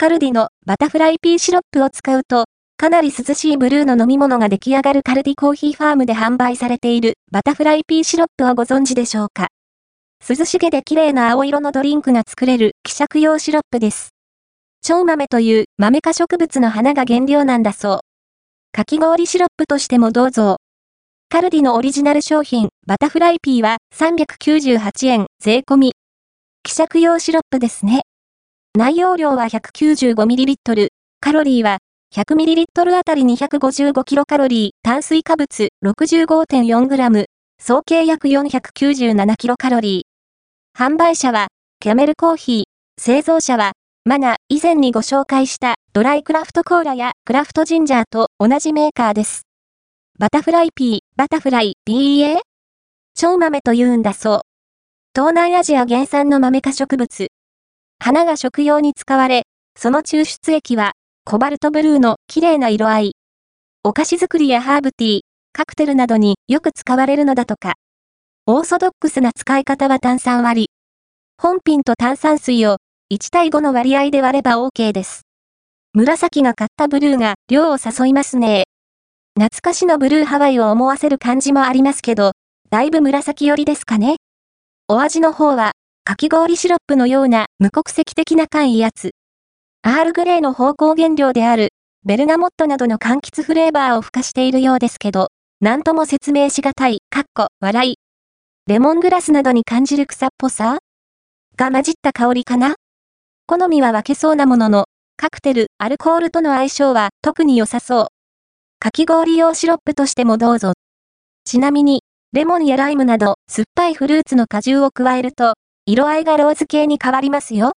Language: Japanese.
カルディのバタフライピーシロップを使うと、かなり涼しいブルーの飲み物が出来上がるカルディコーヒーファームで販売されているバタフライピーシロップをご存知でしょうか涼しげで綺麗な青色のドリンクが作れる希釈用シロップです。蝶豆という豆科植物の花が原料なんだそう。かき氷シロップとしてもどうぞ。カルディのオリジナル商品、バタフライピーは398円税込み。希釈用シロップですね。内容量は 195ml、カロリーは 100ml あたり 255kcal、炭水化物 65.4g、総計約 497kcal。販売者は、キャメルコーヒー、製造者は、マナ以前にご紹介したドライクラフトコーラやクラフトジンジャーと同じメーカーです。バタフライピー、バタフライ、BEA? 超豆と言うんだそう。東南アジア原産の豆科植物。花が食用に使われ、その抽出液はコバルトブルーの綺麗な色合い。お菓子作りやハーブティー、カクテルなどによく使われるのだとか。オーソドックスな使い方は炭酸割り。本品と炭酸水を1対5の割合で割れば OK です。紫がかったブルーが量を誘いますね。懐かしのブルーハワイを思わせる感じもありますけど、だいぶ紫寄りですかね。お味の方は、かき氷シロップのような無国籍的な甘いやつ。アールグレーの方向原料である、ベルガモットなどの柑橘フレーバーを付加しているようですけど、なんとも説明しがたい、かっこ、笑い。レモングラスなどに感じる草っぽさ？が混じった香りかな？好みは分けそうなものの、カクテル、アルコールとの相性は特に良さそう。かき氷用シロップとしてもどうぞ。ちなみに、レモンやライムなど酸っぱいフルーツの果汁を加えると、色合いがローズ系に変わりますよ。